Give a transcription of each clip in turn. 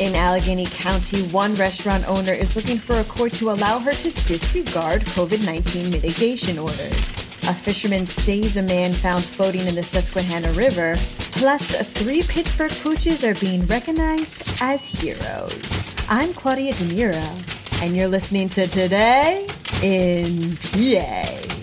In Allegheny County, one restaurant owner is looking for a court to allow her to disregard COVID 19 mitigation orders. A fisherman saved a man found floating in the Susquehanna River. Plus, three Pittsburgh pooches are being recognized as heroes. I'm Claudia De Niro, and you're listening to Today in PA.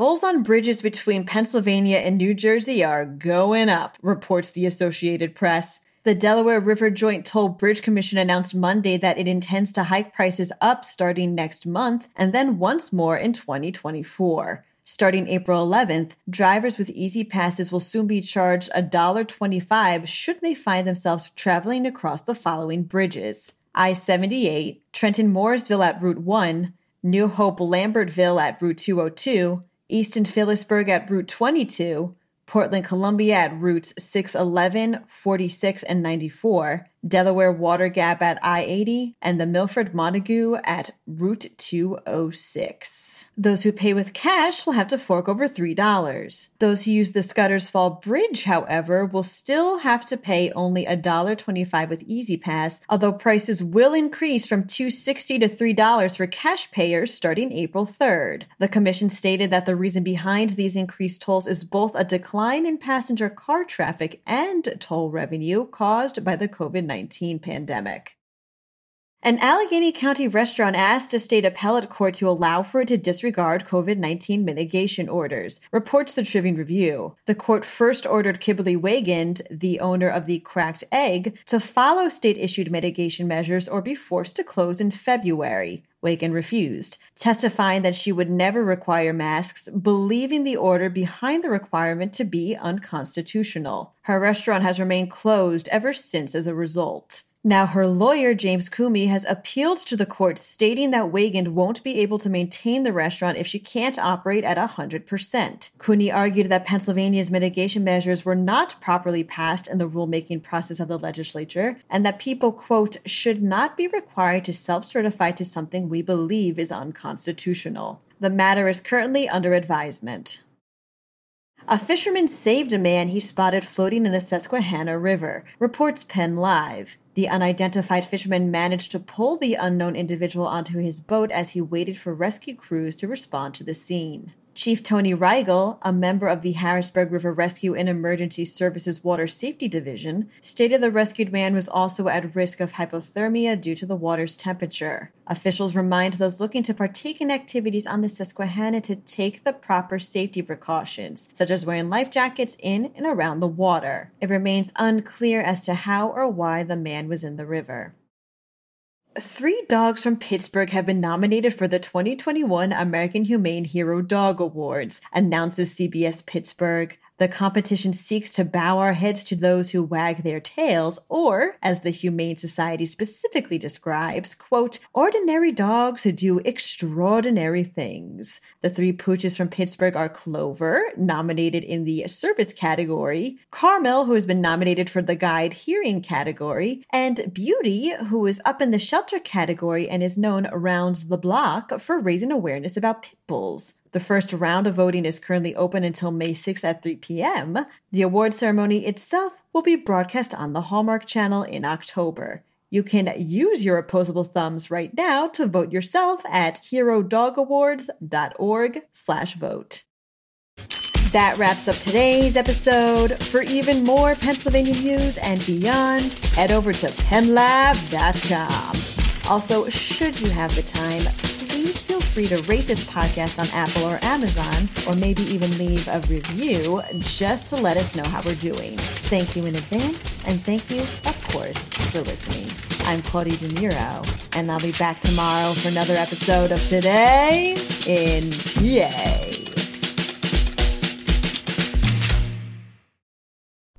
Tolls on bridges between Pennsylvania and New Jersey are going up, reports the Associated Press. The Delaware River Joint Toll Bridge Commission announced Monday that it intends to hike prices up starting next month and then once more in 2024. Starting April 11th, drivers with E-ZPasses will soon be charged $1.25 should they find themselves traveling across the following bridges I 78, Trenton Morrisville at Route 1, New Hope Lambertville at Route 202, Easton Phillipsburg at Route 22, Portland Columbia at routes 611, 46, and 94, Delaware Water Gap at I 80, and the Milford Montague at Route 206. Those who pay with cash will have to fork over $3. Those who use the Scudder's Fall Bridge, however, will still have to pay only $1.25 with E-ZPass, although prices will increase from $2.60 to $3 for cash payers starting April 3rd. The Commission stated that the reason behind these increased tolls is both a decline in passenger car traffic and toll revenue caused by the COVID 19 pandemic. An Allegheny County restaurant asked a state appellate court to allow for it to disregard COVID 19 mitigation orders, reports the Tribune Review. The court first ordered Kibbley Wagand, the owner of the Cracked Egg, to follow state issued mitigation measures or be forced to close in February. Wagand refused, testifying that she would never require masks, believing the order behind the requirement to be unconstitutional. Her restaurant has remained closed ever since as a result. Now, her lawyer, James Cooney, has appealed to the court, stating that Wagand won't be able to maintain the restaurant if she can't operate at 100%. Cooney argued that Pennsylvania's mitigation measures were not properly passed in the rulemaking process of the legislature, and that people, quote, should not be required to self certify to something we believe is unconstitutional. The matter is currently under advisement. A fisherman saved a man he spotted floating in the Susquehanna River, reports Penn Live. The unidentified fisherman managed to pull the unknown individual onto his boat as he waited for rescue crews to respond to the scene. Chief Tony Reigel, a member of the Harrisburg River Rescue and Emergency Services Water Safety Division, stated the rescued man was also at risk of hypothermia due to the water's temperature. Officials remind those looking to partake in activities on the Susquehanna to take the proper safety precautions, such as wearing life jackets in and around the water. It remains unclear as to how or why the man was in the river. Three dogs from Pittsburgh have been nominated for the 2021 American Humane Hero Dog Awards, announces CBS Pittsburgh. The competition seeks to bow our heads to those who wag their tails, or, as the Humane Society specifically describes, quote, ordinary dogs who do extraordinary things. The three pooches from Pittsburgh are Clover, nominated in the service category, Carmel, who has been nominated for the guide hearing category, and Beauty, who is up in the shelter category and is known around the block for raising awareness about pit bulls. The first round of voting is currently open until May 6 at 3 p.m. The award ceremony itself will be broadcast on the Hallmark Channel in October. You can use your opposable thumbs right now to vote yourself at herodogawards.org slash vote. That wraps up today's episode. For even more Pennsylvania news and beyond, head over to penlab.com. Also, should you have the time, please feel free to rate this podcast on Apple or Amazon, or maybe even leave a review just to let us know how we're doing. Thank you in advance, and thank you, of course, for listening. I'm Claudia De Niro, and I'll be back tomorrow for another episode of Today in PA.